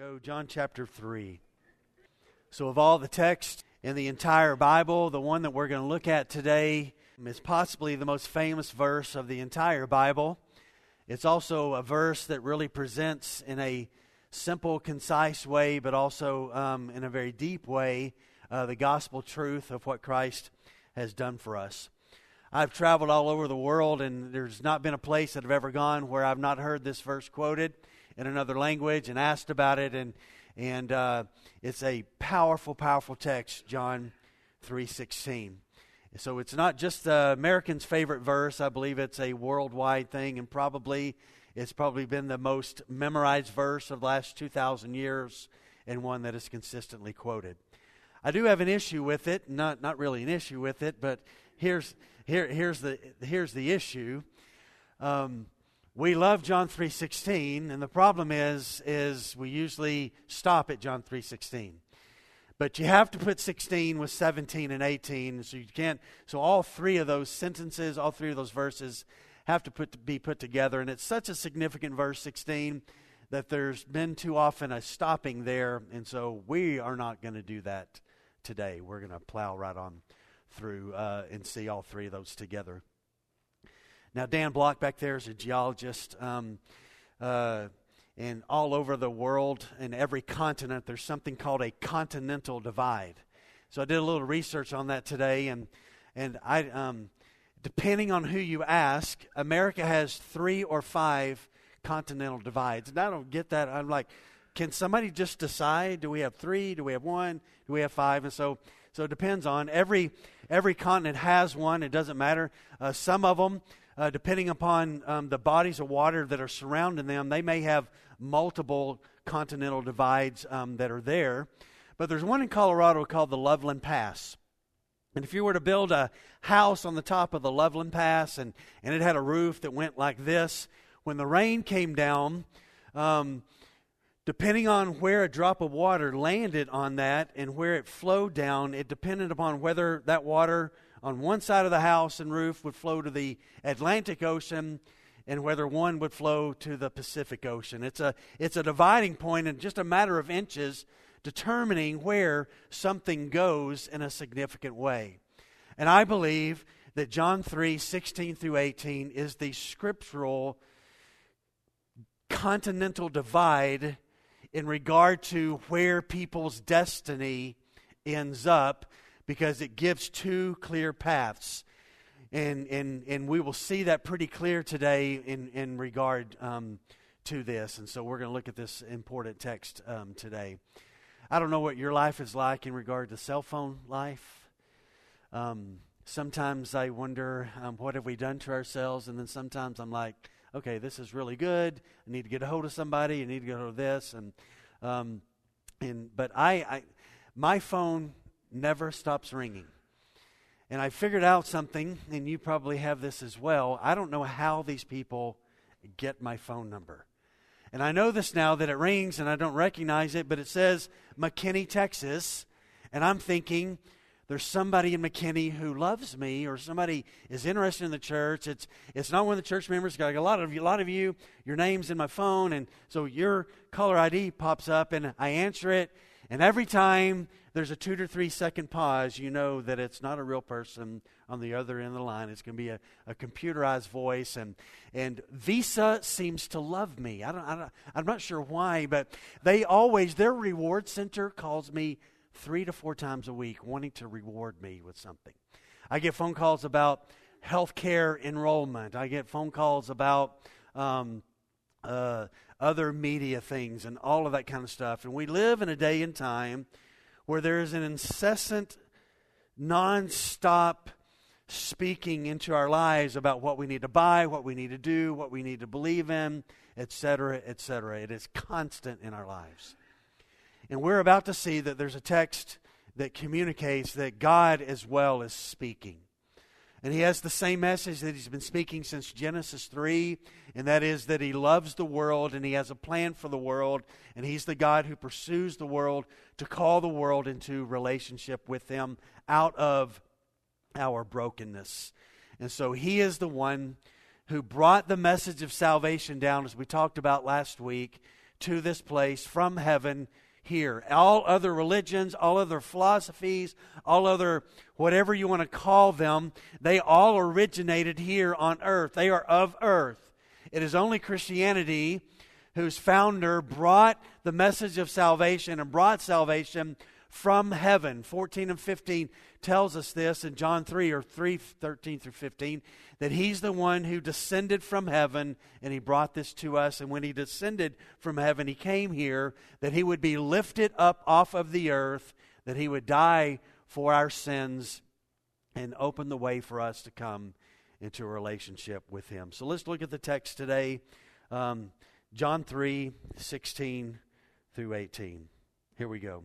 go, John chapter 3. So, of all the text in the entire Bible, the one that we're going to look at today is possibly the most famous verse of the entire Bible. It's also a verse that really presents in a simple, concise way, but also um, in a very deep way, uh, the gospel truth of what Christ has done for us. I've traveled all over the world, and there's not been a place that I've ever gone where I've not heard this verse quoted in another language and asked about it, and and uh, it's a powerful, powerful text, John three sixteen. So it's not just the Americans' favorite verse. I believe it's a worldwide thing, and probably it's probably been the most memorized verse of the last two thousand years, and one that is consistently quoted. I do have an issue with it, not not really an issue with it, but here's here here's the here's the issue. Um, we love John 3:16 and the problem is is we usually stop at John 3:16. But you have to put 16 with 17 and 18 so you can't so all three of those sentences, all three of those verses have to put be put together and it's such a significant verse 16 that there's been too often a stopping there and so we are not going to do that today. We're going to plow right on through uh, and see all three of those together. Now, Dan Block back there is a geologist. Um, uh, and all over the world, in every continent, there's something called a continental divide. So I did a little research on that today, and and I, um, depending on who you ask, America has three or five continental divides. And I don't get that. I'm like, can somebody just decide? Do we have three? Do we have one? Do we have five? And so, so it depends on every every continent has one. It doesn't matter. Uh, some of them uh, depending upon um, the bodies of water that are surrounding them, they may have multiple continental divides um, that are there. But there's one in Colorado called the Loveland Pass. And if you were to build a house on the top of the Loveland Pass and, and it had a roof that went like this, when the rain came down, um, depending on where a drop of water landed on that and where it flowed down, it depended upon whether that water on one side of the house and roof would flow to the Atlantic Ocean and whether one would flow to the Pacific Ocean. It's a, it's a dividing point in just a matter of inches determining where something goes in a significant way. And I believe that John 3 16 through 18 is the scriptural continental divide in regard to where people's destiny ends up because it gives two clear paths. And, and, and we will see that pretty clear today in, in regard um, to this. And so we're going to look at this important text um, today. I don't know what your life is like in regard to cell phone life. Um, sometimes I wonder, um, what have we done to ourselves? And then sometimes I'm like, okay, this is really good. I need to get a hold of somebody. I need to get a hold of this. And, um, and but I, I, my phone never stops ringing. And I figured out something, and you probably have this as well. I don't know how these people get my phone number. And I know this now that it rings and I don't recognize it, but it says McKinney, Texas. And I'm thinking, there's somebody in McKinney who loves me or somebody is interested in the church. It's, it's not one of the church members. Got a lot of you, a lot of you, your name's in my phone, and so your caller ID pops up, and I answer it, and every time there's a two to three second pause, you know that it's not a real person on the other end of the line. It's going to be a, a computerized voice. And, and Visa seems to love me. I don't, I don't, I'm not sure why, but they always, their reward center calls me three to four times a week wanting to reward me with something. I get phone calls about healthcare enrollment, I get phone calls about. Um, uh, other media things and all of that kind of stuff. And we live in a day and time where there is an incessant, non-stop speaking into our lives about what we need to buy, what we need to do, what we need to believe in, etc., etc. It is constant in our lives. And we're about to see that there's a text that communicates that God as well is speaking. And he has the same message that he's been speaking since Genesis 3, and that is that he loves the world and he has a plan for the world, and he's the God who pursues the world to call the world into relationship with him out of our brokenness. And so he is the one who brought the message of salvation down, as we talked about last week, to this place from heaven here. All other religions, all other philosophies, all other whatever you want to call them, they all originated here on earth. They are of earth. It is only Christianity whose founder brought the message of salvation and brought salvation from heaven. 14 and 15 tells us this in John 3 or 3 13 through 15 that he's the one who descended from heaven and he brought this to us. And when he descended from heaven, he came here that he would be lifted up off of the earth, that he would die for our sins and open the way for us to come into a relationship with him. So let's look at the text today. Um, John 3 16 through 18. Here we go.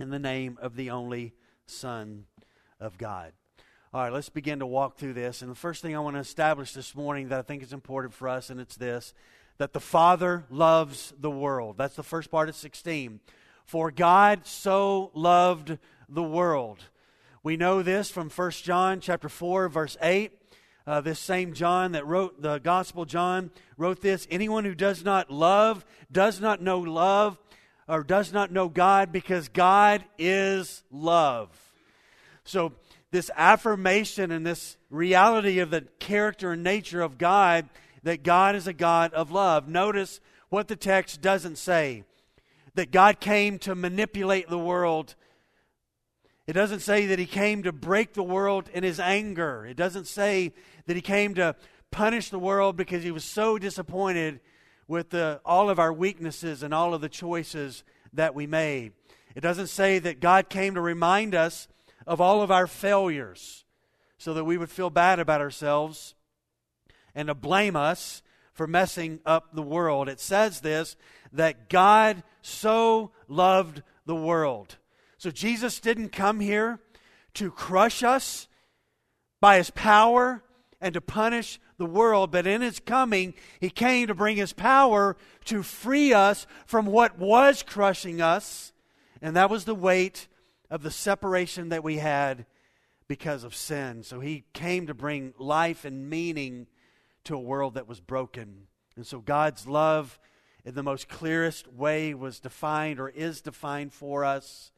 in the name of the only Son of God. All right, let's begin to walk through this. And the first thing I want to establish this morning that I think is important for us, and it's this that the Father loves the world. That's the first part of 16. For God so loved the world. We know this from 1 John chapter 4 verse 8 uh, this same John that wrote the Gospel John wrote this Anyone who does not love does not know love or does not know God because God is love. So, this affirmation and this reality of the character and nature of God, that God is a God of love. Notice what the text doesn't say that God came to manipulate the world it doesn't say that he came to break the world in his anger. It doesn't say that he came to punish the world because he was so disappointed with the, all of our weaknesses and all of the choices that we made. It doesn't say that God came to remind us of all of our failures so that we would feel bad about ourselves and to blame us for messing up the world. It says this that God so loved the world. So Jesus didn't come here to crush us by his power and to punish the world, but in his coming, he came to bring his power to free us from what was crushing us, and that was the weight of the separation that we had because of sin. So he came to bring life and meaning to a world that was broken. And so God's love, in the most clearest way, was defined or is defined for us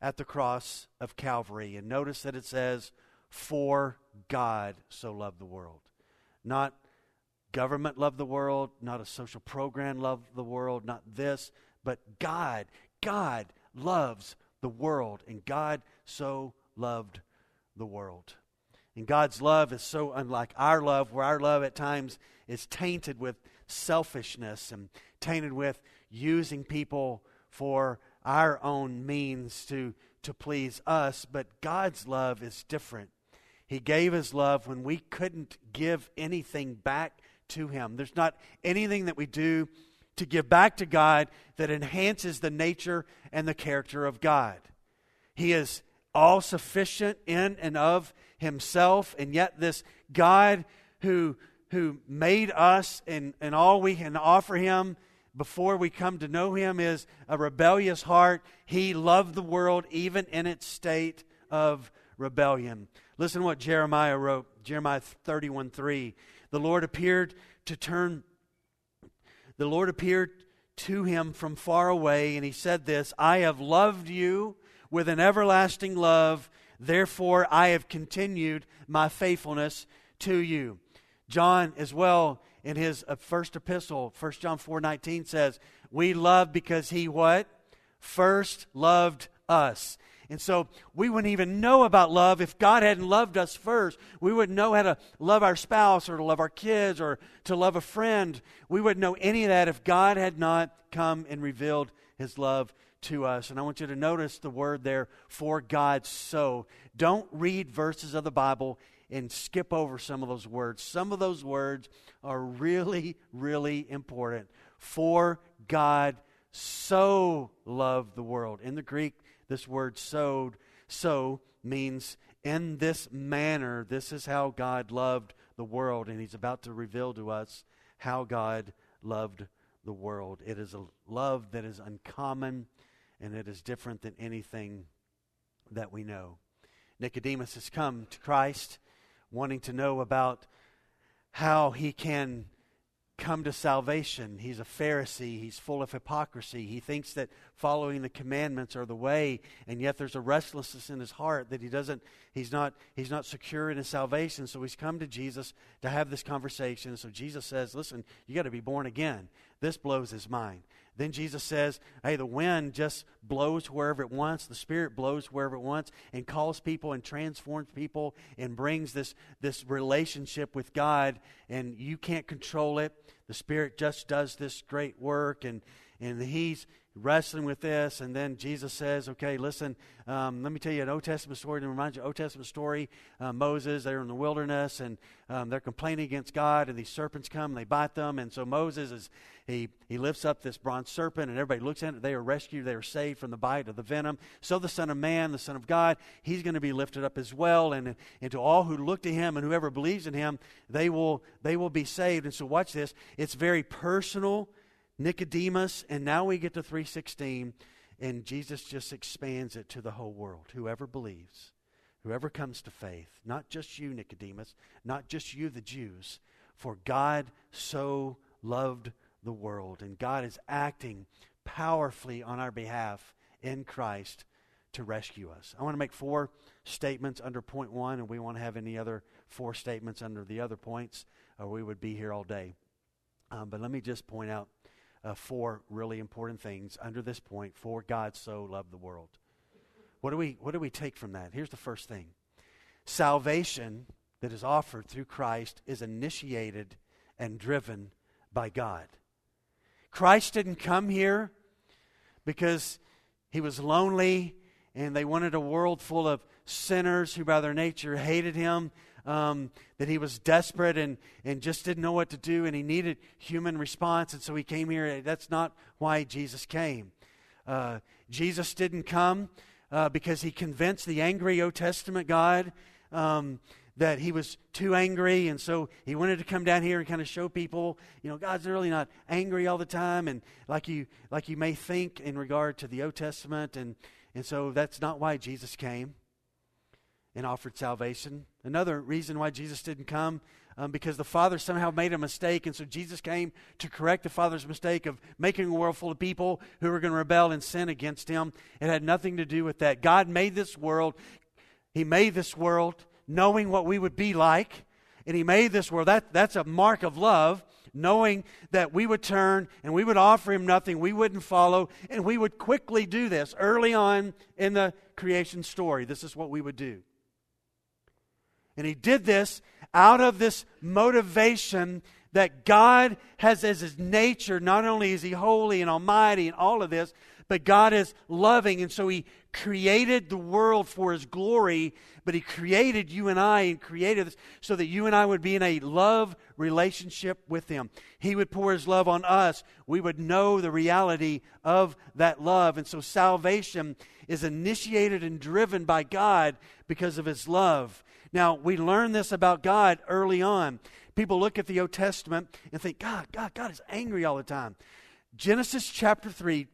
at the cross of Calvary. And notice that it says, For God so loved the world. Not government loved the world, not a social program loved the world, not this, but God. God loves the world, and God so loved the world. And God's love is so unlike our love, where our love at times is tainted with selfishness and tainted with using people for our own means to, to please us, but God's love is different. He gave His love when we couldn't give anything back to Him. There's not anything that we do to give back to God that enhances the nature and the character of God. He is all sufficient in and of Himself, and yet this God who, who made us and, and all we can offer Him before we come to know him is a rebellious heart. He loved the world even in its state of rebellion. Listen to what Jeremiah wrote, Jeremiah 31 3. The Lord appeared to turn, the Lord appeared to him from far away, and he said this I have loved you with an everlasting love, therefore I have continued my faithfulness to you. John, as well, in his uh, first epistle, 1 John 4 19 says, We love because he what? First loved us. And so we wouldn't even know about love if God hadn't loved us first. We wouldn't know how to love our spouse or to love our kids or to love a friend. We wouldn't know any of that if God had not come and revealed his love to us. And I want you to notice the word there, for God so. Don't read verses of the Bible and skip over some of those words. Some of those words are really, really important. For God so loved the world. In the Greek, this word sowed, so means in this manner, this is how God loved the world. And he's about to reveal to us how God loved the world. It is a love that is uncommon and it is different than anything that we know. Nicodemus has come to Christ wanting to know about how he can come to salvation. He's a Pharisee. He's full of hypocrisy. He thinks that following the commandments are the way, and yet there's a restlessness in his heart that he doesn't he's not he's not secure in his salvation. So he's come to Jesus to have this conversation. So Jesus says, "Listen, you got to be born again." This blows his mind. Then Jesus says, Hey, the wind just blows wherever it wants, the Spirit blows wherever it wants, and calls people and transforms people and brings this, this relationship with God, and you can't control it. The Spirit just does this great work, and, and He's wrestling with this, and then Jesus says, "Okay, listen. Um, let me tell you an Old Testament story to remind you. Old Testament story. Uh, Moses, they're in the wilderness, and um, they're complaining against God, and these serpents come, and they bite them, and so Moses is he he lifts up this bronze serpent, and everybody looks at it. They are rescued. They are saved from the bite of the venom. So the Son of Man, the Son of God, he's going to be lifted up as well, and and to all who look to him and whoever believes in him, they will they will be saved. And so watch this. It's very personal Nicodemus, and now we get to 316, and Jesus just expands it to the whole world. Whoever believes, whoever comes to faith, not just you, Nicodemus, not just you, the Jews, for God so loved the world, and God is acting powerfully on our behalf in Christ to rescue us. I want to make four statements under point one, and we won't have any other four statements under the other points, or we would be here all day. Um, but let me just point out uh, four really important things under this point for God so loved the world. What do we what do we take from that? Here's the first thing. Salvation that is offered through Christ is initiated and driven by God. Christ didn't come here because he was lonely and they wanted a world full of sinners who by their nature hated him um, that he was desperate and, and just didn't know what to do and he needed human response. And so he came here. That's not why Jesus came. Uh, Jesus didn't come uh, because he convinced the angry Old Testament God um, that he was too angry. And so he wanted to come down here and kind of show people, you know, God's really not angry all the time. And like you, like you may think in regard to the Old Testament. And, and so that's not why Jesus came and offered salvation. Another reason why Jesus didn't come, um, because the Father somehow made a mistake, and so Jesus came to correct the Father's mistake of making a world full of people who were going to rebel and sin against Him. It had nothing to do with that. God made this world. He made this world knowing what we would be like, and He made this world. That, that's a mark of love knowing that we would turn and we would offer him nothing, we wouldn't follow, and we would quickly do this early on in the creation story. This is what we would do. And he did this out of this motivation that God has as his nature. Not only is he holy and almighty and all of this, but God is loving. And so he created the world for his glory, but he created you and I and created this so that you and I would be in a love relationship with him. He would pour his love on us. We would know the reality of that love. And so salvation is initiated and driven by God because of his love. Now, we learn this about God early on. People look at the Old Testament and think, God, God, God is angry all the time. Genesis chapter 3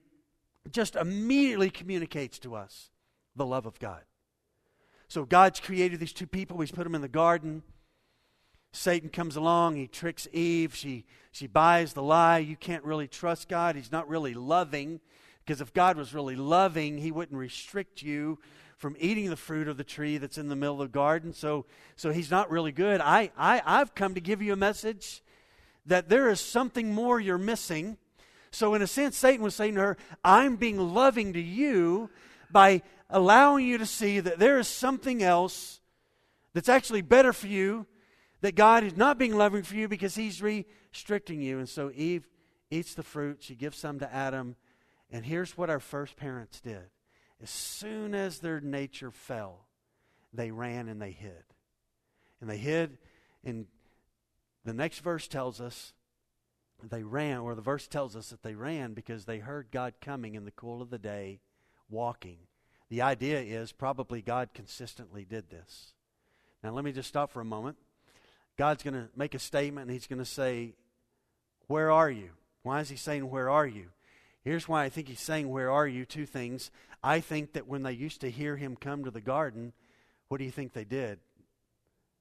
just immediately communicates to us the love of God. So God's created these two people, He's put them in the garden. Satan comes along, he tricks Eve, she, she buys the lie. You can't really trust God, He's not really loving. Because if God was really loving, He wouldn't restrict you from eating the fruit of the tree that's in the middle of the garden. So, so he's not really good. I, I, I've come to give you a message that there is something more you're missing. So, in a sense, Satan was saying to her, I'm being loving to you by allowing you to see that there is something else that's actually better for you, that God is not being loving for you because he's restricting you. And so Eve eats the fruit, she gives some to Adam. And here's what our first parents did as soon as their nature fell, they ran and they hid. And they hid, and the next verse tells us they ran, or the verse tells us that they ran because they heard God coming in the cool of the day, walking. The idea is probably God consistently did this. Now, let me just stop for a moment. God's going to make a statement and he's going to say, Where are you? Why is he saying, Where are you? Here's why I think he's saying, Where are you? Two things. I think that when they used to hear him come to the garden, what do you think they did?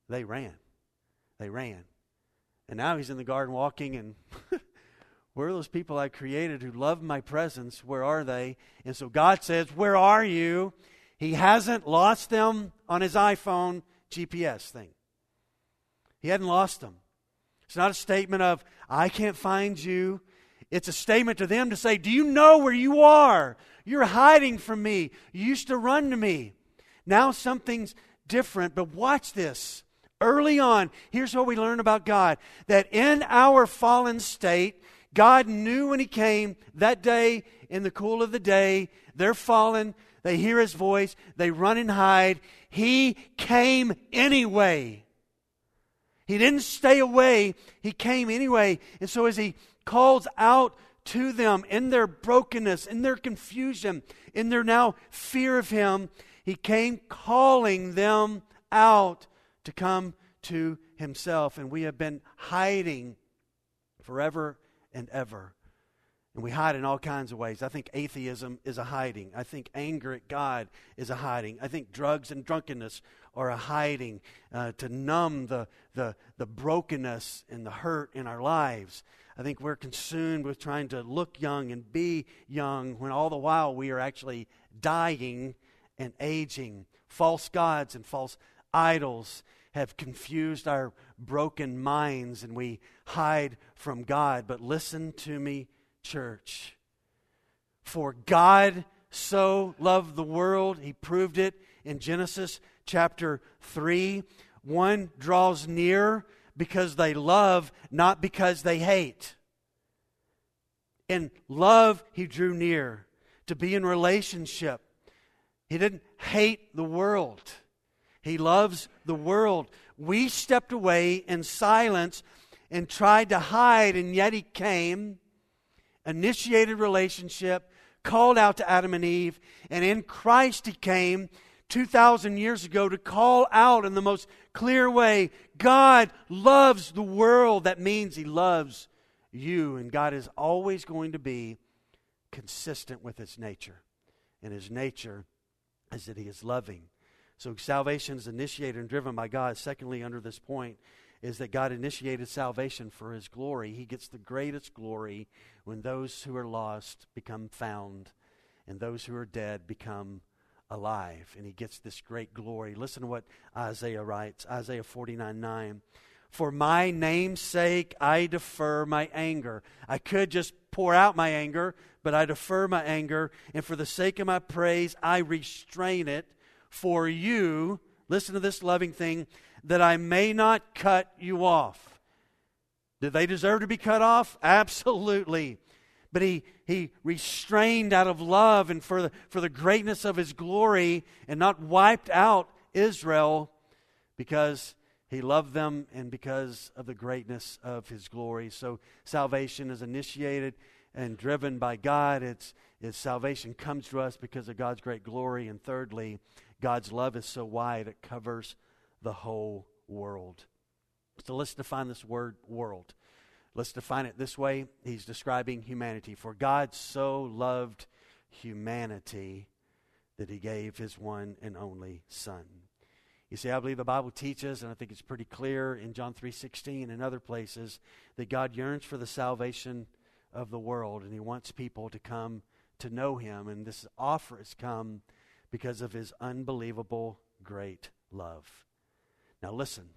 They ran. They ran. And now he's in the garden walking, and where are those people I created who love my presence? Where are they? And so God says, Where are you? He hasn't lost them on his iPhone GPS thing. He hadn't lost them. It's not a statement of, I can't find you. It's a statement to them to say, Do you know where you are? You're hiding from me. You used to run to me. Now something's different, but watch this. Early on, here's what we learn about God that in our fallen state, God knew when He came that day in the cool of the day, they're fallen, they hear His voice, they run and hide. He came anyway. He didn't stay away, He came anyway. And so as He calls out to them in their brokenness, in their confusion, in their now fear of Him, He came calling them out to come to himself. And we have been hiding forever and ever. And we hide in all kinds of ways. I think atheism is a hiding. I think anger at God is a hiding. I think drugs and drunkenness are a hiding uh, to numb the, the, the brokenness and the hurt in our lives. I think we're consumed with trying to look young and be young when all the while we are actually dying and aging. False gods and false idols have confused our broken minds and we hide from God. But listen to me, church. For God so loved the world, He proved it in Genesis chapter 3. One draws near because they love, not because they hate. In love, He drew near to be in relationship. He didn't hate the world. He loves the world. We stepped away in silence and tried to hide, and yet He came, initiated relationship, called out to Adam and Eve, and in Christ He came 2,000 years ago to call out in the most clear way God loves the world. That means He loves you, and God is always going to be consistent with His nature. And His nature is that He is loving. So salvation is initiated and driven by God. Secondly, under this point, is that God initiated salvation for his glory. He gets the greatest glory when those who are lost become found and those who are dead become alive. And he gets this great glory. Listen to what Isaiah writes Isaiah 49 9. For my name's sake, I defer my anger. I could just pour out my anger, but I defer my anger. And for the sake of my praise, I restrain it for you, listen to this loving thing, that I may not cut you off. Did they deserve to be cut off? Absolutely. But he, he restrained out of love and for the, for the greatness of his glory and not wiped out Israel because he loved them and because of the greatness of his glory. So salvation is initiated and driven by God. It's, it's salvation comes to us because of God's great glory. And thirdly, God's love is so wide, it covers the whole world. So let's define this word world. Let's define it this way He's describing humanity. For God so loved humanity that He gave His one and only Son. You see, I believe the Bible teaches, and I think it's pretty clear in John 3.16 and other places, that God yearns for the salvation of the world, and He wants people to come to know Him. And this offer has come because of his unbelievable great love. Now, listen.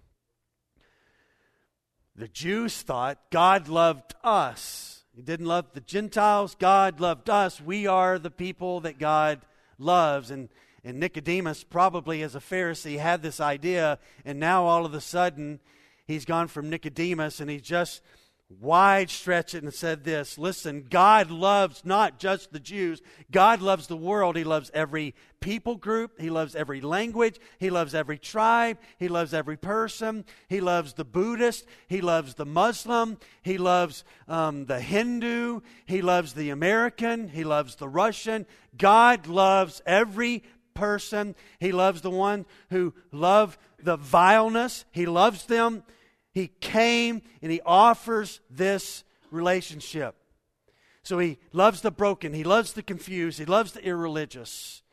The Jews thought God loved us. He didn't love the Gentiles. God loved us. We are the people that God loves. And, and Nicodemus, probably as a Pharisee, had this idea. And now all of a sudden, he's gone from Nicodemus and he's just wide stretch it and said this listen god loves not just the jews god loves the world he loves every people group he loves every language he loves every tribe he loves every person he loves the buddhist he loves the muslim he loves um, the hindu he loves the american he loves the russian god loves every person he loves the one who love the vileness he loves them he came and He offers this relationship. So He loves the broken, He loves the confused, He loves the irreligious,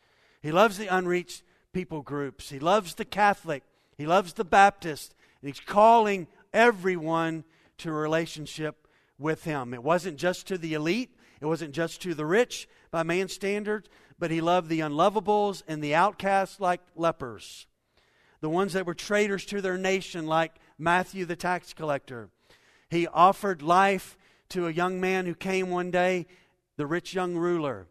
He loves the unreached people groups, He loves the Catholic, He loves the Baptist, and He's calling everyone to a relationship with Him. It wasn't just to the elite, it wasn't just to the rich by man's standards, but He loved the unlovables and the outcasts like lepers, the ones that were traitors to their nation like Matthew the tax collector. He offered life to a young man who came one day, the rich young ruler.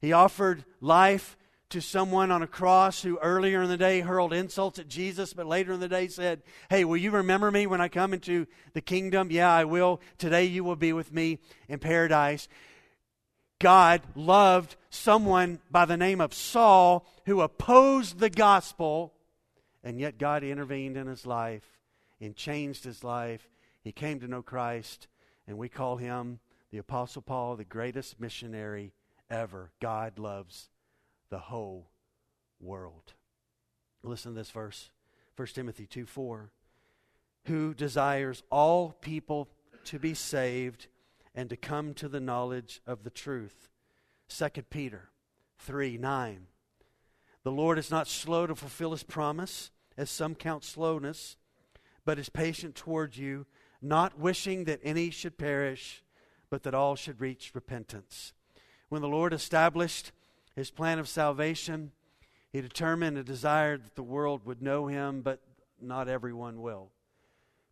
He offered life to someone on a cross who earlier in the day hurled insults at Jesus, but later in the day said, Hey, will you remember me when I come into the kingdom? Yeah, I will. Today you will be with me in paradise. God loved someone by the name of Saul who opposed the gospel, and yet God intervened in his life and changed his life. He came to know Christ, and we call him the Apostle Paul, the greatest missionary ever. God loves the whole world. Listen to this verse 1 Timothy 2 4. Who desires all people to be saved and to come to the knowledge of the truth. 2 Peter 3 9. The Lord is not slow to fulfill his promise, as some count slowness but is patient toward you, not wishing that any should perish, but that all should reach repentance. When the Lord established his plan of salvation, he determined and desired that the world would know him, but not everyone will.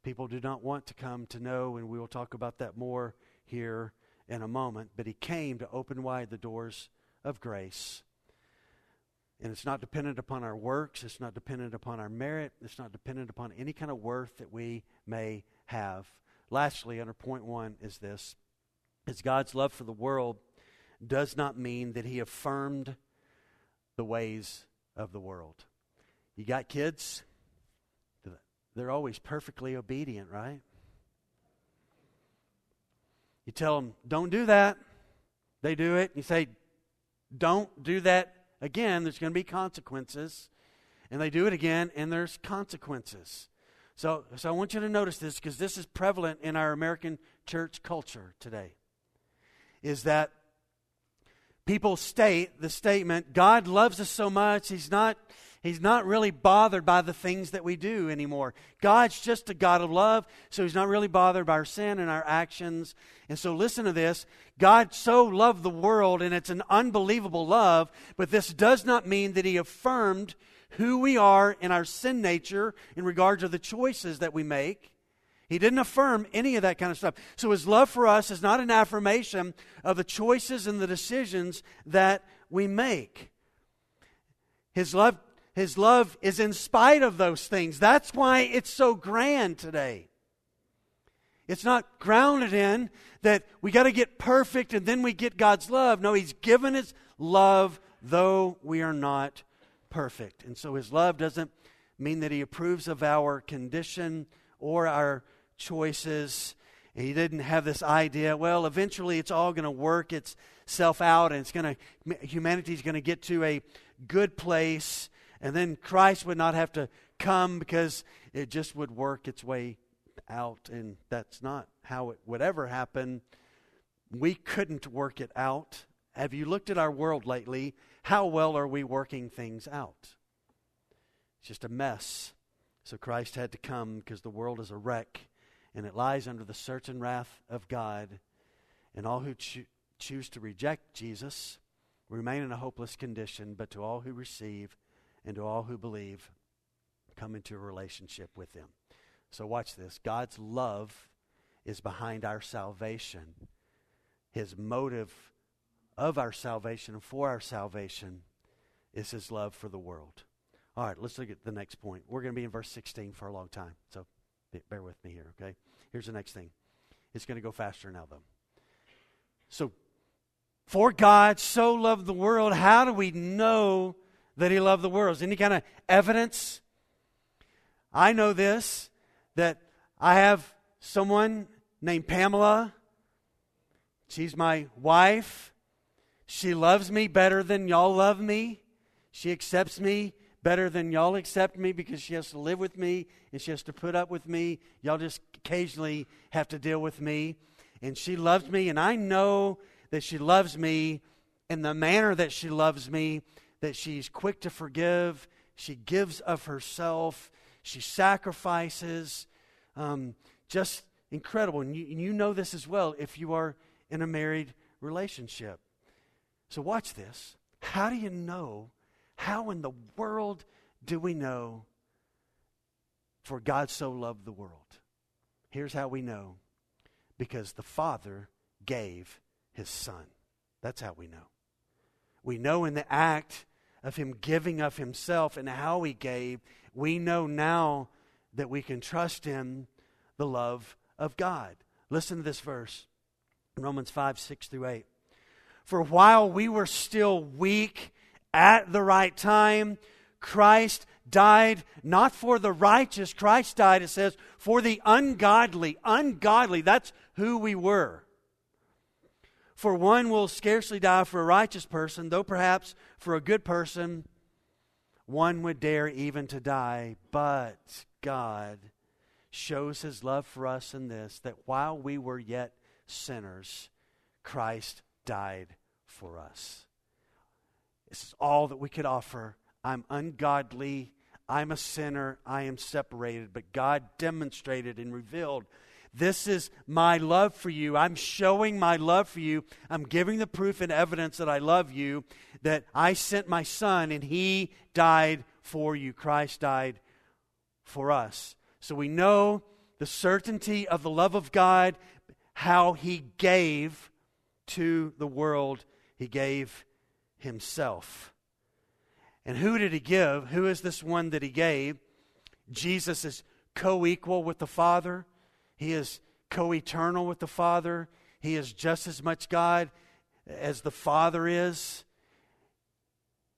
People do not want to come to know, and we will talk about that more here in a moment. But he came to open wide the doors of grace and it's not dependent upon our works, it's not dependent upon our merit, it's not dependent upon any kind of worth that we may have. Lastly, under point one is this is God's love for the world does not mean that he affirmed the ways of the world. You got kids? They're always perfectly obedient, right? You tell them, don't do that. They do it. You say, don't do that again, there's going to be consequences. And they do it again, and there's consequences. So, so I want you to notice this because this is prevalent in our American church culture today. Is that people state the statement, God loves us so much, He's not He's not really bothered by the things that we do anymore. God's just a God of love, so He's not really bothered by our sin and our actions. And so, listen to this God so loved the world, and it's an unbelievable love, but this does not mean that He affirmed who we are in our sin nature in regard to the choices that we make. He didn't affirm any of that kind of stuff. So his love for us is not an affirmation of the choices and the decisions that we make. His love his love is in spite of those things. That's why it's so grand today. It's not grounded in that we got to get perfect and then we get God's love. No, He's given His love though we are not perfect. And so His love doesn't mean that He approves of our condition or our choices. He didn't have this idea, well, eventually it's all going to work itself out and it's going to, humanity's going to get to a good place and then Christ would not have to come because it just would work its way out. And that's not how it would ever happen. We couldn't work it out. Have you looked at our world lately? How well are we working things out? It's just a mess. So Christ had to come because the world is a wreck and it lies under the certain wrath of God. And all who cho- choose to reject Jesus remain in a hopeless condition, but to all who receive, and to all who believe come into a relationship with them. So, watch this God's love is behind our salvation. His motive of our salvation and for our salvation is his love for the world. All right, let's look at the next point. We're going to be in verse 16 for a long time, so bear with me here, okay? Here's the next thing it's going to go faster now, though. So, for God so loved the world, how do we know that He loved the world? Is any kind of evidence? I know this that I have someone named Pamela. She's my wife. She loves me better than y'all love me. She accepts me better than y'all accept me because she has to live with me and she has to put up with me. Y'all just occasionally have to deal with me. And she loves me, and I know that she loves me in the manner that she loves me, that she's quick to forgive, she gives of herself, she sacrifices. Um, just incredible. And you, and you know this as well if you are in a married relationship. So, watch this. How do you know how in the world do we know for God so loved the world? Here's how we know because the Father gave his Son. That's how we know. We know in the act of him giving of himself and how he gave, we know now that we can trust in the love of God. Listen to this verse Romans 5 6 through 8. For while we were still weak, at the right time. Christ died not for the righteous. Christ died, it says, for the ungodly. Ungodly, that's who we were. For one will scarcely die for a righteous person, though perhaps for a good person one would dare even to die. But God shows his love for us in this that while we were yet sinners, Christ died for us. This is all that we could offer. I'm ungodly. I'm a sinner. I am separated. But God demonstrated and revealed this is my love for you. I'm showing my love for you. I'm giving the proof and evidence that I love you, that I sent my son and he died for you. Christ died for us. So we know the certainty of the love of God, how he gave to the world. He gave himself. And who did he give? Who is this one that he gave? Jesus is co equal with the Father, he is co eternal with the Father, he is just as much God as the Father is.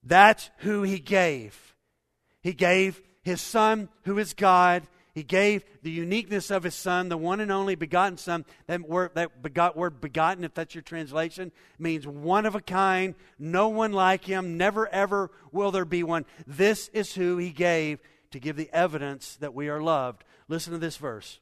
That's who he gave. He gave his Son, who is God, he gave the uniqueness of his son, the one and only begotten son. That word, that begot, word begotten, if that's your translation, means one of a kind, no one like him, never ever will there be one. This is who he gave to give the evidence that we are loved. Listen to this verse.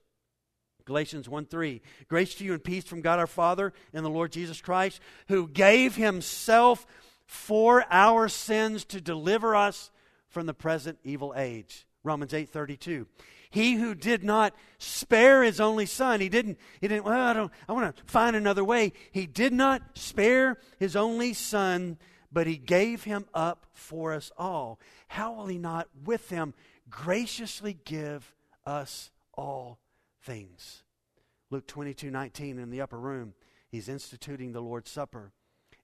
Galatians 1 3. Grace to you and peace from God our Father and the Lord Jesus Christ, who gave himself for our sins to deliver us from the present evil age. Romans 8 32. He who did not spare his only son, he didn't, he didn't, well, I don't, I want to find another way. He did not spare his only son, but he gave him up for us all. How will he not with him graciously give us all things? Luke 22 19 in the upper room, he's instituting the Lord's Supper.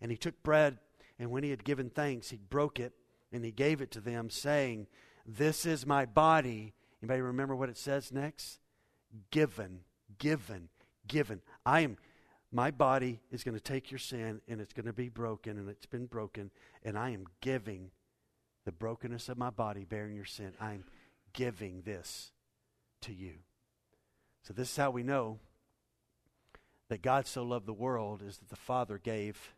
And he took bread, and when he had given thanks, he broke it, and he gave it to them, saying, This is my body Anybody remember what it says next? Given, given, given. I am my body is going to take your sin and it's going to be broken and it's been broken and I am giving the brokenness of my body bearing your sin. I'm giving this to you. So this is how we know that God so loved the world is that the Father gave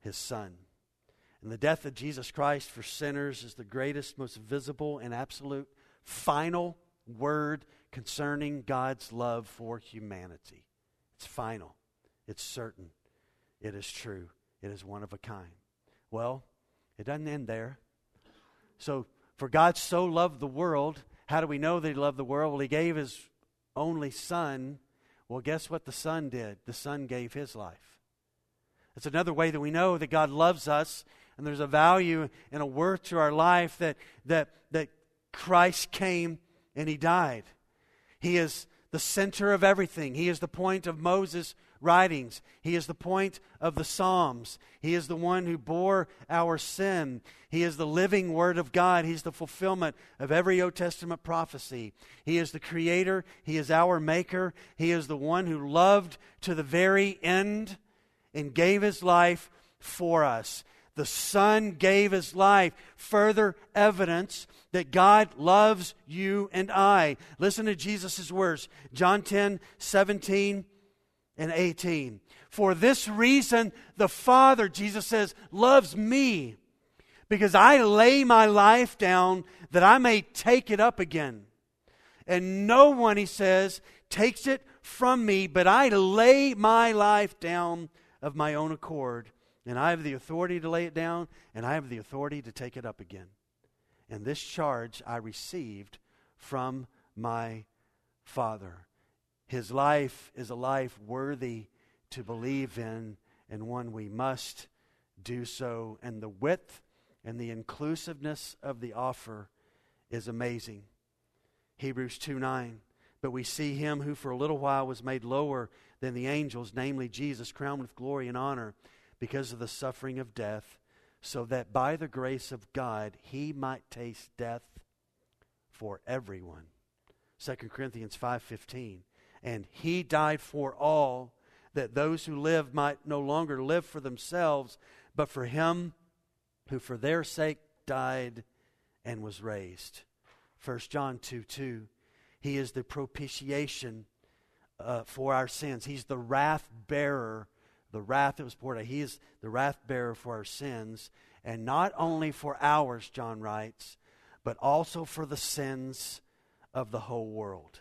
his son. And the death of Jesus Christ for sinners is the greatest, most visible and absolute final word concerning God's love for humanity. It's final, it's certain, it is true, it is one of a kind. Well, it doesn't end there. So, for God so loved the world, how do we know that He loved the world? Well, He gave His only Son. Well, guess what the Son did? The Son gave His life. It's another way that we know that God loves us and there's a value and a worth to our life that, that, that Christ came and he died. He is the center of everything. He is the point of Moses' writings. He is the point of the Psalms. He is the one who bore our sin. He is the living Word of God. He's the fulfillment of every Old Testament prophecy. He is the Creator. He is our Maker. He is the one who loved to the very end and gave His life for us. The Son gave His life. Further evidence that God loves you and I. Listen to Jesus' words John 10 17 and 18. For this reason, the Father, Jesus says, loves me because I lay my life down that I may take it up again. And no one, he says, takes it from me, but I lay my life down of my own accord. And I have the authority to lay it down, and I have the authority to take it up again. And this charge I received from my Father. His life is a life worthy to believe in and one we must do so. And the width and the inclusiveness of the offer is amazing. Hebrews 2 9. But we see him who for a little while was made lower than the angels, namely Jesus, crowned with glory and honor because of the suffering of death, so that by the grace of God he might taste death for everyone. 2 Corinthians 5:15 and he died for all, that those who live might no longer live for themselves, but for him who for their sake died and was raised. 1 John 2 2. He is the propitiation uh, for our sins. He's the wrath bearer, the wrath that was poured out. He is the wrath bearer for our sins, and not only for ours, John writes, but also for the sins of the whole world.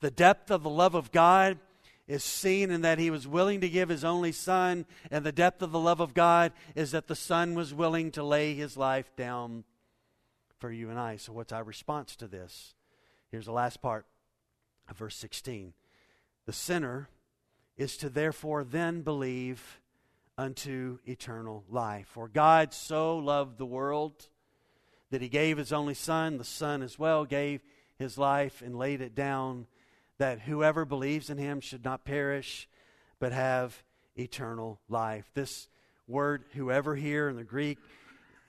The depth of the love of God is seen in that he was willing to give his only son, and the depth of the love of God is that the son was willing to lay his life down for you and I. So, what's our response to this? Here's the last part of verse 16. The sinner is to therefore then believe unto eternal life. For God so loved the world that he gave his only son, the son as well gave his life and laid it down that whoever believes in him should not perish, but have eternal life. This word, whoever here in the Greek,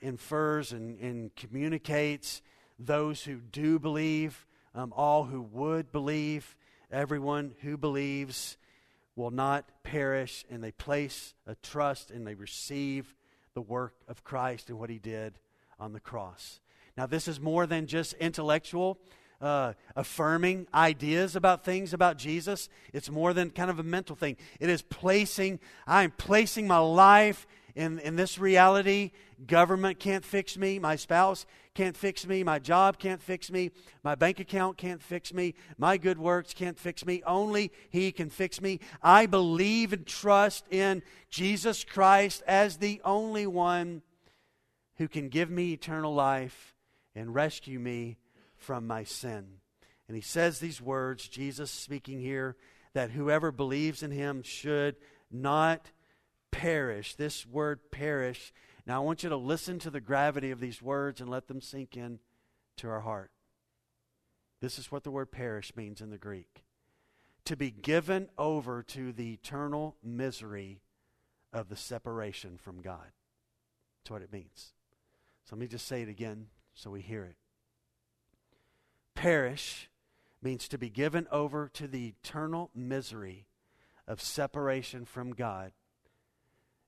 infers and, and communicates those who do believe, um, all who would believe, everyone who believes will not perish, and they place a trust and they receive the work of Christ and what he did on the cross. Now, this is more than just intellectual uh, affirming ideas about things about Jesus. It's more than kind of a mental thing. It is placing, I'm placing my life in, in this reality. Government can't fix me. My spouse can't fix me. My job can't fix me. My bank account can't fix me. My good works can't fix me. Only He can fix me. I believe and trust in Jesus Christ as the only one who can give me eternal life and rescue me from my sin. And he says these words, Jesus speaking here, that whoever believes in him should not perish. This word perish. Now I want you to listen to the gravity of these words and let them sink in to our heart. This is what the word perish means in the Greek to be given over to the eternal misery of the separation from God. That's what it means. So let me just say it again so we hear it perish means to be given over to the eternal misery of separation from God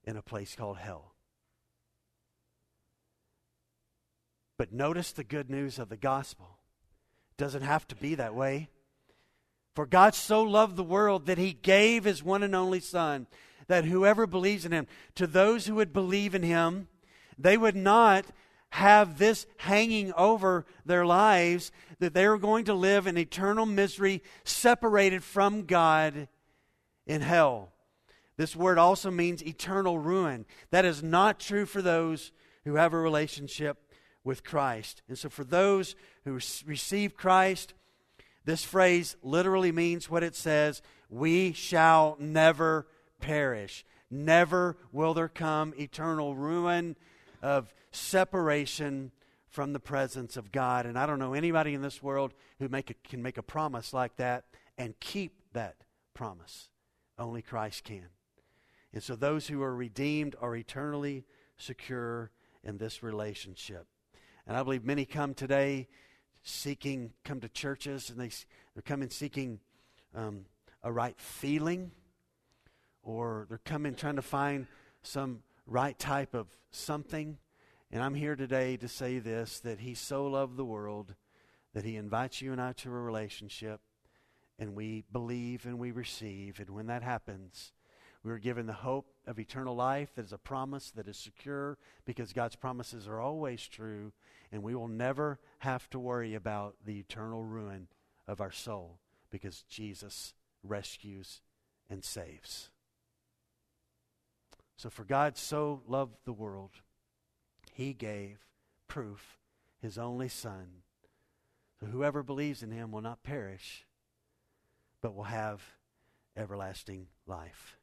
in a place called hell. But notice the good news of the gospel. It doesn't have to be that way. For God so loved the world that he gave his one and only Son, that whoever believes in him, to those who would believe in him, they would not have this hanging over their lives that they're going to live in eternal misery separated from God in hell. This word also means eternal ruin. That is not true for those who have a relationship with Christ. And so, for those who receive Christ, this phrase literally means what it says we shall never perish. Never will there come eternal ruin of separation from the presence of God. And I don't know anybody in this world who make a, can make a promise like that and keep that promise. Only Christ can. And so those who are redeemed are eternally secure in this relationship. And I believe many come today seeking, come to churches, and they, they're coming seeking um, a right feeling, or they're coming trying to find some right type of something. And I'm here today to say this that He so loved the world that He invites you and I to a relationship, and we believe and we receive. And when that happens, we are given the hope of eternal life that is a promise that is secure because God's promises are always true, and we will never have to worry about the eternal ruin of our soul because Jesus rescues and saves. So, for God so loved the world, he gave proof, his only Son. So, whoever believes in him will not perish, but will have everlasting life.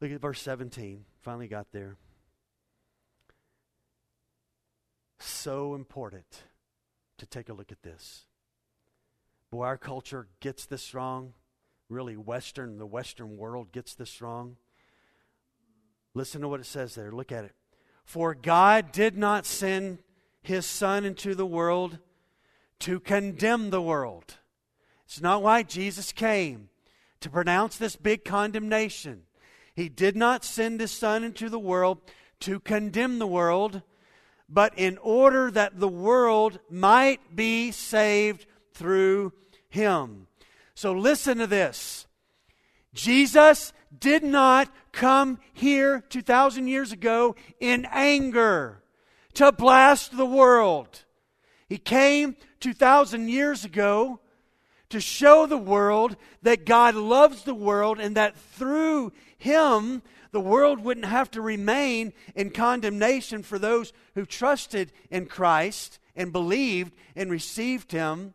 Look at verse 17. Finally got there. So important to take a look at this. Boy, our culture gets this wrong. Really, Western, the Western world gets this wrong. Listen to what it says there. Look at it. For God did not send his Son into the world to condemn the world. It's not why Jesus came to pronounce this big condemnation. He did not send his Son into the world to condemn the world, but in order that the world might be saved through him. So listen to this. Jesus did not come here 2,000 years ago in anger to blast the world. He came 2,000 years ago to show the world that God loves the world and that through him, the world wouldn't have to remain in condemnation for those who trusted in Christ and believed and received him.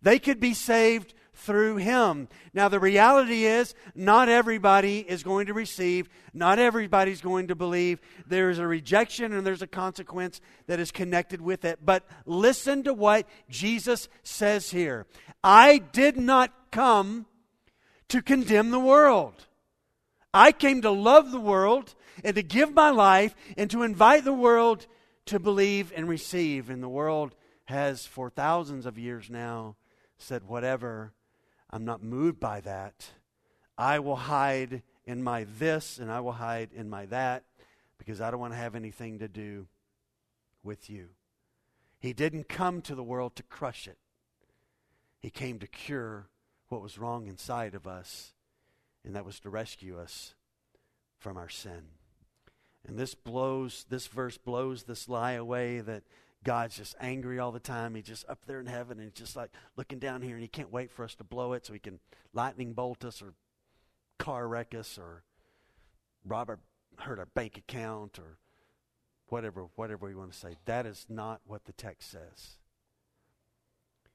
They could be saved through him. Now, the reality is, not everybody is going to receive, not everybody's going to believe. There's a rejection and there's a consequence that is connected with it. But listen to what Jesus says here I did not come to condemn the world. I came to love the world and to give my life and to invite the world to believe and receive. And the world has, for thousands of years now, said, whatever, I'm not moved by that. I will hide in my this and I will hide in my that because I don't want to have anything to do with you. He didn't come to the world to crush it, He came to cure what was wrong inside of us and that was to rescue us from our sin. And this blows, this verse blows this lie away that God's just angry all the time. He's just up there in heaven and he's just like looking down here and he can't wait for us to blow it so he can lightning bolt us or car wreck us or rob our, hurt our bank account or whatever, whatever we want to say. That is not what the text says.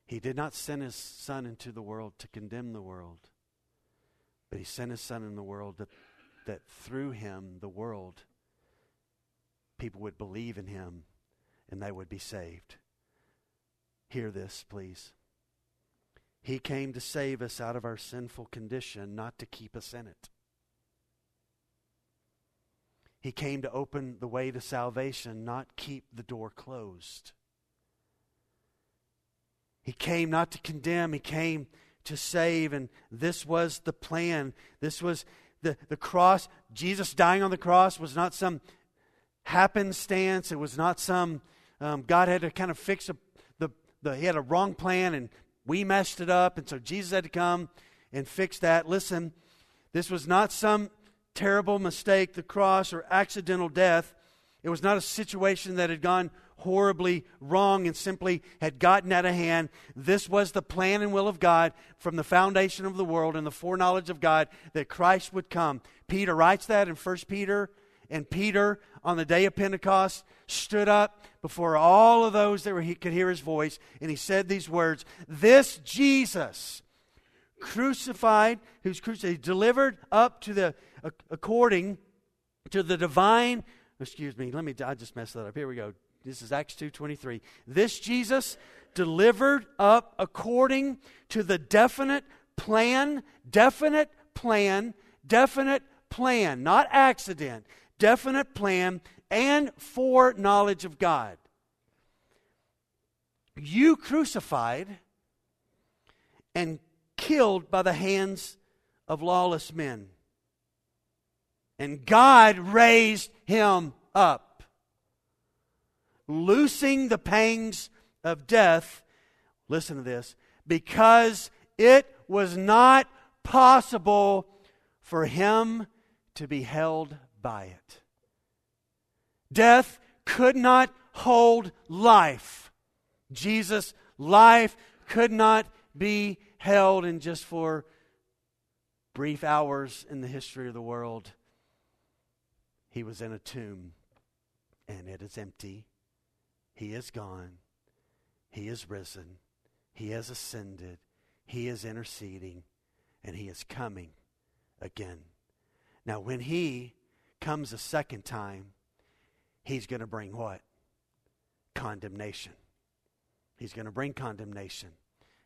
He did not send his son into the world to condemn the world, but he sent his son in the world that, that through him, the world, people would believe in him and they would be saved. Hear this, please. He came to save us out of our sinful condition, not to keep us in it. He came to open the way to salvation, not keep the door closed. He came not to condemn, he came to save. And this was the plan. This was the, the cross. Jesus dying on the cross was not some happenstance. It was not some, um, God had to kind of fix a, the, the, he had a wrong plan and we messed it up. And so Jesus had to come and fix that. Listen, this was not some terrible mistake, the cross, or accidental death. It was not a situation that had gone horribly wrong and simply had gotten out of hand. This was the plan and will of God from the foundation of the world and the foreknowledge of God that Christ would come. Peter writes that in 1 Peter. And Peter, on the day of Pentecost, stood up before all of those that were, he could hear his voice, and he said these words This Jesus, crucified, who's crucified, delivered up to the, according to the divine, excuse me, let me, I just messed that up. Here we go. This is Acts 2:23. This Jesus delivered up according to the definite plan, definite plan, definite plan, not accident, definite plan and foreknowledge of God. You crucified and killed by the hands of lawless men. And God raised him up, loosing the pangs of death. Listen to this because it was not possible for him to be held by it. Death could not hold life. Jesus' life could not be held in just for brief hours in the history of the world. He was in a tomb, and it is empty. He is gone. He is risen. He has ascended. He is interceding, and He is coming again. Now, when He comes a second time, He's going to bring what? Condemnation. He's going to bring condemnation,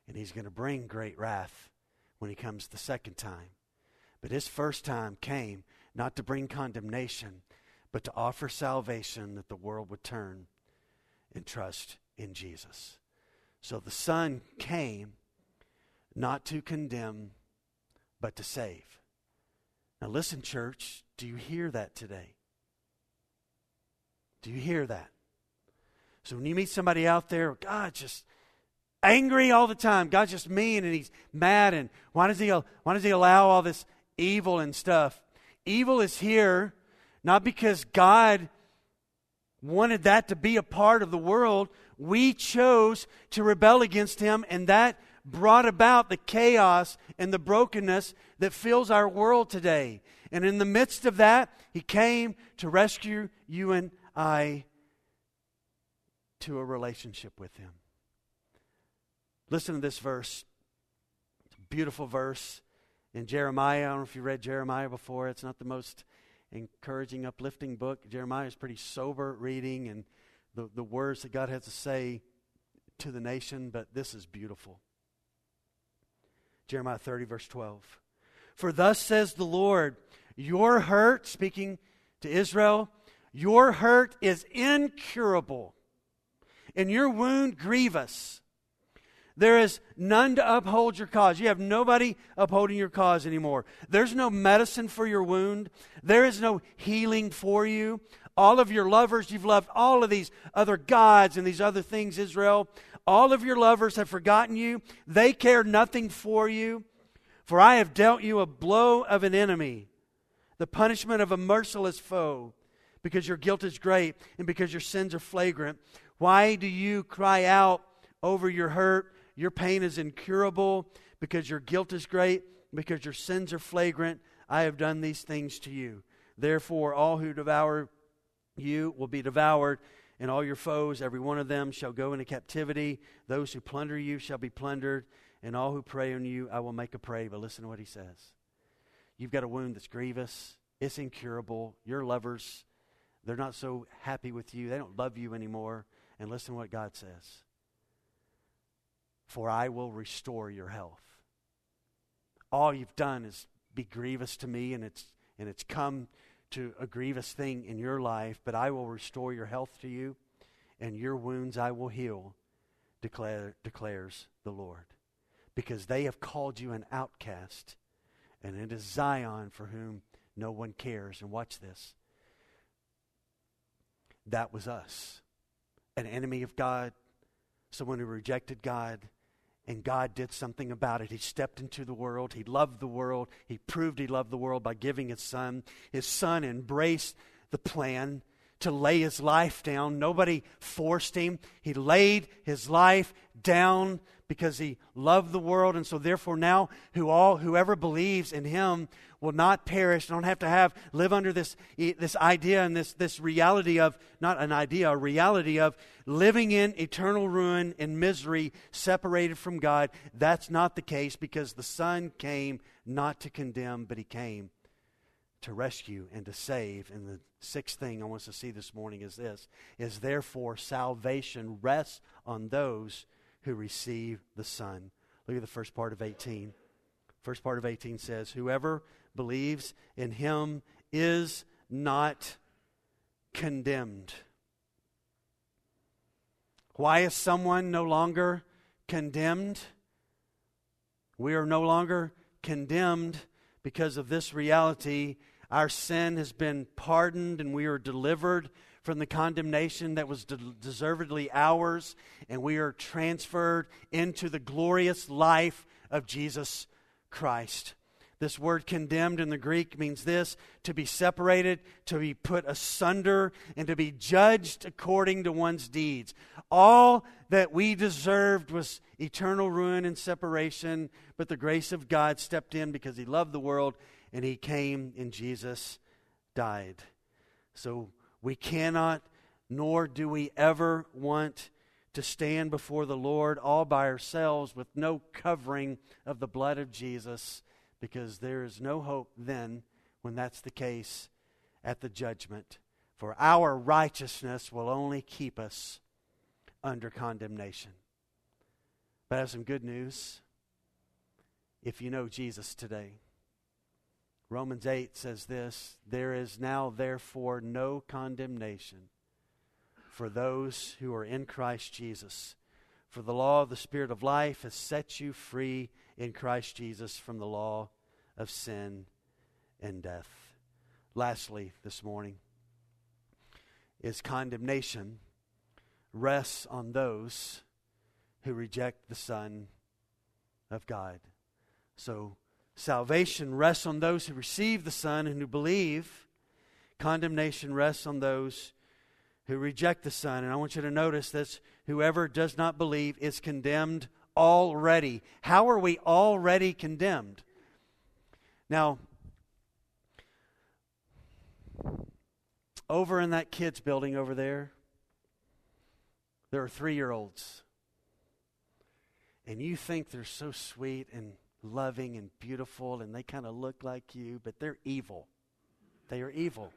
and He's going to bring great wrath when He comes the second time. But His first time came not to bring condemnation, but to offer salvation that the world would turn and trust in Jesus. So the Son came not to condemn, but to save. Now, listen, church, do you hear that today? Do you hear that? So when you meet somebody out there, God's just angry all the time. God's just mean and he's mad. And why does he, why does he allow all this evil and stuff? Evil is here not because God wanted that to be a part of the world. We chose to rebel against him, and that brought about the chaos and the brokenness that fills our world today. And in the midst of that, he came to rescue you and I to a relationship with him. Listen to this verse. It's a beautiful verse in Jeremiah. I don't know if you read Jeremiah before. It's not the most encouraging, uplifting book. Jeremiah is pretty sober reading and the, the words that God has to say to the nation, but this is beautiful. Jeremiah 30, verse 12. For thus says the Lord, your hurt, speaking to Israel, your hurt is incurable, and your wound grievous. There is none to uphold your cause. You have nobody upholding your cause anymore. There's no medicine for your wound. There is no healing for you. All of your lovers, you've loved all of these other gods and these other things, Israel. All of your lovers have forgotten you. They care nothing for you. For I have dealt you a blow of an enemy, the punishment of a merciless foe, because your guilt is great and because your sins are flagrant. Why do you cry out over your hurt? Your pain is incurable because your guilt is great, because your sins are flagrant. I have done these things to you. Therefore, all who devour you will be devoured and all your foes, every one of them, shall go into captivity. Those who plunder you shall be plundered, and all who prey on you I will make a prey. But listen to what he says. You've got a wound that's grievous, it's incurable. Your lovers, they're not so happy with you, they don't love you anymore. And listen to what God says For I will restore your health. All you've done is be grievous to me, and it's, and it's come to a grievous thing in your life, but I will restore your health to you, and your wounds I will heal, declare, declares the Lord. Because they have called you an outcast, and it is Zion for whom no one cares. And watch this. That was us. An enemy of God, someone who rejected God, and God did something about it. He stepped into the world. He loved the world. He proved he loved the world by giving his son. His son embraced the plan to lay his life down. Nobody forced him. He laid his life down because he loved the world. And so therefore now who all whoever believes in him will not perish. Don't have to have live under this this idea and this this reality of not an idea, a reality of living in eternal ruin and misery, separated from God. That's not the case because the Son came not to condemn, but he came to rescue and to save. And the sixth thing I want us to see this morning is this is therefore salvation rests on those who receive the Son. Look at the first part of 18. First part of 18 says, Whoever believes in him is not condemned. Why is someone no longer condemned? We are no longer condemned because of this reality. Our sin has been pardoned and we are delivered from the condemnation that was de- deservedly ours, and we are transferred into the glorious life of Jesus Christ. This word condemned in the Greek means this to be separated, to be put asunder, and to be judged according to one's deeds. All that we deserved was eternal ruin and separation, but the grace of God stepped in because He loved the world and He came and Jesus died. So we cannot, nor do we ever want to stand before the Lord all by ourselves with no covering of the blood of Jesus because there is no hope then when that's the case at the judgment. For our righteousness will only keep us under condemnation. But I have some good news if you know Jesus today. Romans 8 says this There is now, therefore, no condemnation for those who are in Christ Jesus. For the law of the Spirit of life has set you free in Christ Jesus from the law of sin and death. Lastly, this morning, is condemnation rests on those who reject the Son of God. So, salvation rests on those who receive the Son and who believe. Condemnation rests on those who reject the Son. And I want you to notice this whoever does not believe is condemned already. How are we already condemned? Now, over in that kids' building over there, there are three year olds. And you think they're so sweet and loving and beautiful and they kind of look like you, but they're evil. They are evil.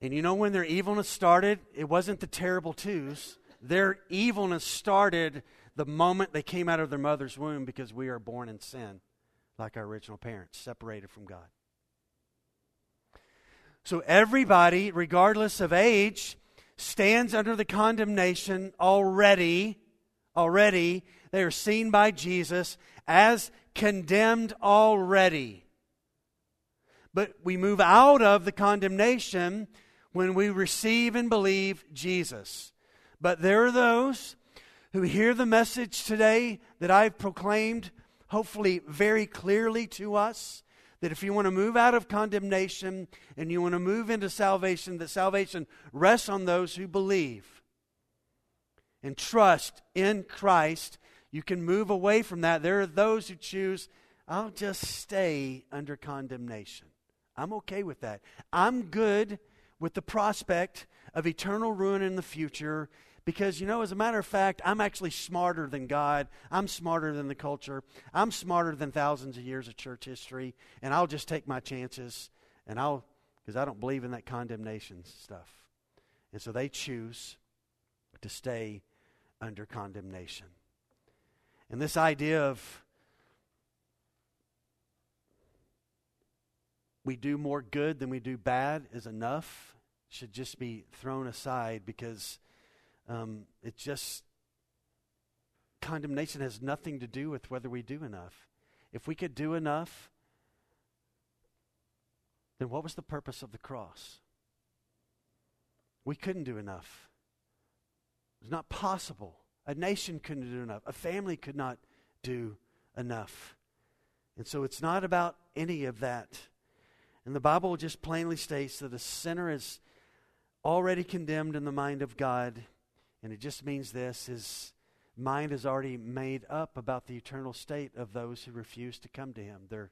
And you know when their evilness started? It wasn't the terrible twos. Their evilness started the moment they came out of their mother's womb because we are born in sin, like our original parents, separated from God. So everybody, regardless of age, stands under the condemnation already. Already, they are seen by Jesus as condemned already. But we move out of the condemnation when we receive and believe Jesus. But there are those who hear the message today that I've proclaimed, hopefully very clearly to us, that if you want to move out of condemnation and you want to move into salvation, that salvation rests on those who believe and trust in Christ. You can move away from that. There are those who choose, I'll just stay under condemnation. I'm okay with that. I'm good with the prospect of eternal ruin in the future because, you know, as a matter of fact, I'm actually smarter than God. I'm smarter than the culture. I'm smarter than thousands of years of church history. And I'll just take my chances and I'll, because I don't believe in that condemnation stuff. And so they choose to stay under condemnation. And this idea of we do more good than we do bad is enough should just be thrown aside because um, it just, condemnation has nothing to do with whether we do enough. If we could do enough, then what was the purpose of the cross? We couldn't do enough. It's not possible. A nation couldn't do enough. A family could not do enough. And so it's not about any of that. And the Bible just plainly states that a sinner is already condemned in the mind of God and it just means this his mind is already made up about the eternal state of those who refuse to come to him. They're,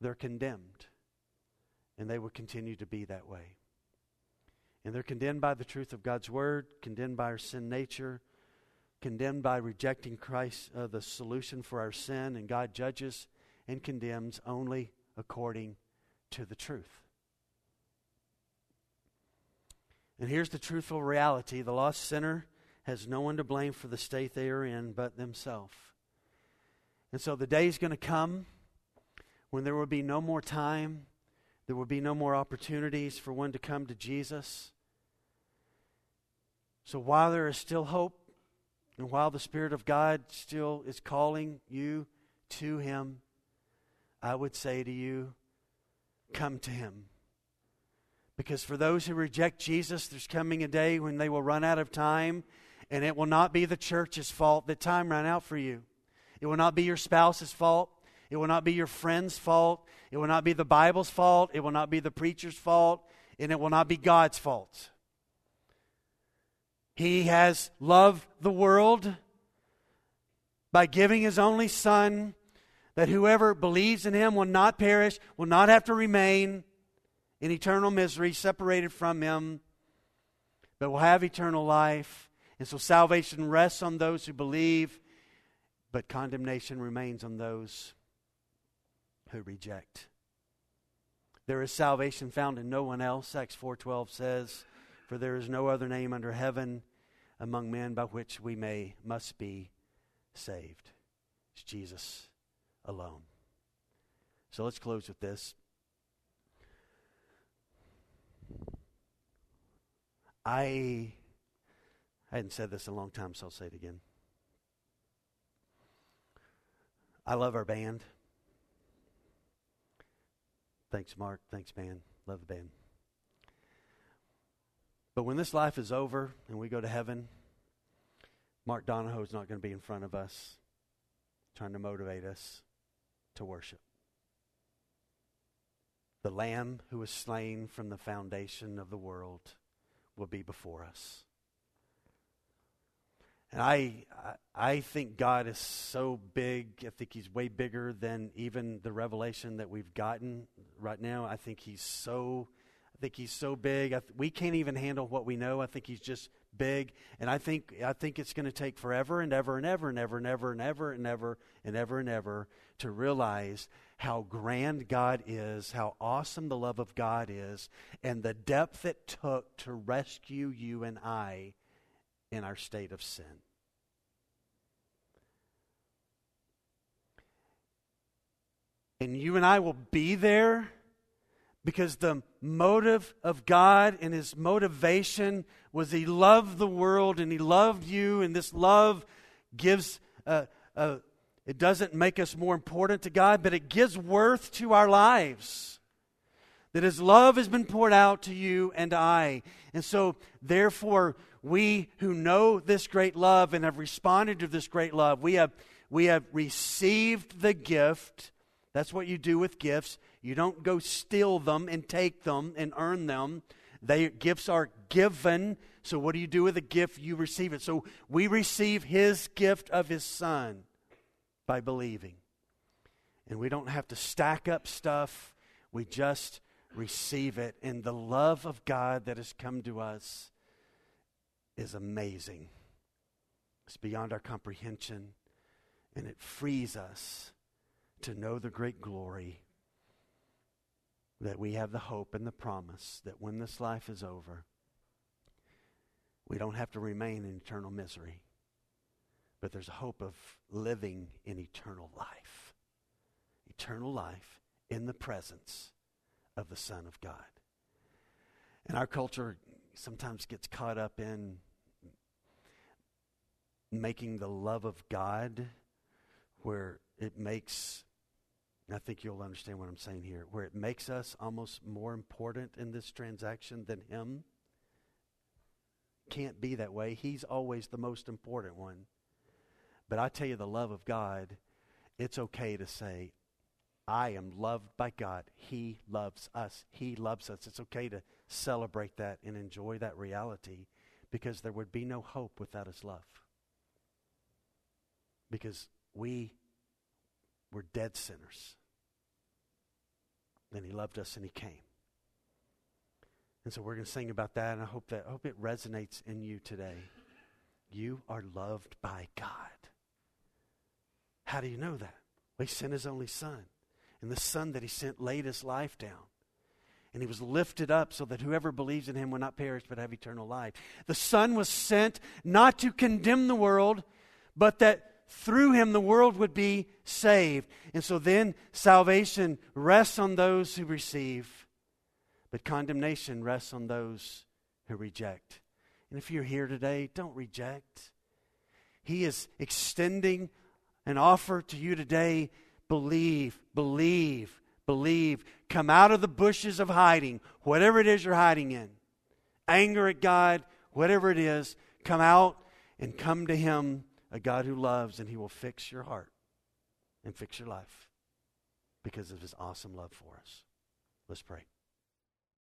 they're condemned, and they will continue to be that way. And they're condemned by the truth of God's word, condemned by our sin nature, condemned by rejecting Christ, uh, the solution for our sin, and God judges and condemns only according to the truth. And here's the truthful reality the lost sinner has no one to blame for the state they are in but themselves. And so the day is going to come when there will be no more time, there will be no more opportunities for one to come to Jesus. So while there is still hope, and while the Spirit of God still is calling you to Him, I would say to you, come to Him. Because for those who reject Jesus, there's coming a day when they will run out of time, and it will not be the church's fault that time ran out for you. It will not be your spouse's fault. It will not be your friend's fault. It will not be the Bible's fault. It will not be the preacher's fault. And it will not be God's fault. He has loved the world by giving his only Son, that whoever believes in him will not perish, will not have to remain in eternal misery, separated from him, but will have eternal life. And so salvation rests on those who believe, but condemnation remains on those who reject. There is salvation found in no one else, Acts 4:12 says, for there is no other name under heaven among men by which we may must be saved. It's Jesus alone. So let's close with this. I I hadn't said this in a long time, so I'll say it again. I love our band. Thanks, Mark. Thanks, man. Love the band. But when this life is over and we go to heaven, Mark Donahoe is not going to be in front of us trying to motivate us to worship. The Lamb who was slain from the foundation of the world will be before us. And I, I think God is so big. I think He's way bigger than even the revelation that we've gotten right now. I think He's so, think He's so big. Th- we can't even handle what we know. I think He's just big, and I think I think it's going to take forever and ever and ever and ever and ever and ever and ever and ever and ever to realize how grand God is, how awesome the love of God is, and the depth it took to rescue you and I in our state of sin. And you and I will be there because the motive of God and his motivation was he loved the world and he loved you, and this love gives, uh, uh, it doesn't make us more important to God, but it gives worth to our lives. That his love has been poured out to you and I. And so, therefore, we who know this great love and have responded to this great love, we have, we have received the gift. That's what you do with gifts. You don't go steal them and take them and earn them. They gifts are given. So what do you do with a gift? You receive it. So we receive his gift of his son by believing. And we don't have to stack up stuff. We just receive it. And the love of God that has come to us is amazing. It's beyond our comprehension. And it frees us to know the great glory that we have the hope and the promise that when this life is over, we don't have to remain in eternal misery, but there's a hope of living in eternal life. Eternal life in the presence of the Son of God. And our culture sometimes gets caught up in making the love of God where it makes I think you'll understand what I'm saying here, where it makes us almost more important in this transaction than Him. Can't be that way. He's always the most important one. But I tell you, the love of God, it's okay to say, I am loved by God. He loves us. He loves us. It's okay to celebrate that and enjoy that reality because there would be no hope without His love. Because we were dead sinners. Then he loved us and he came. And so we're going to sing about that, and I hope that I hope it resonates in you today. You are loved by God. How do you know that? Well, he sent his only son. And the son that he sent laid his life down. And he was lifted up so that whoever believes in him will not perish but have eternal life. The son was sent not to condemn the world, but that through him the world would be saved. And so then salvation rests on those who receive, but condemnation rests on those who reject. And if you're here today, don't reject. He is extending an offer to you today. Believe, believe, believe. Come out of the bushes of hiding, whatever it is you're hiding in. Anger at God, whatever it is, come out and come to Him, a God who loves, and He will fix your heart and fix your life because of His awesome love for us. Let's pray.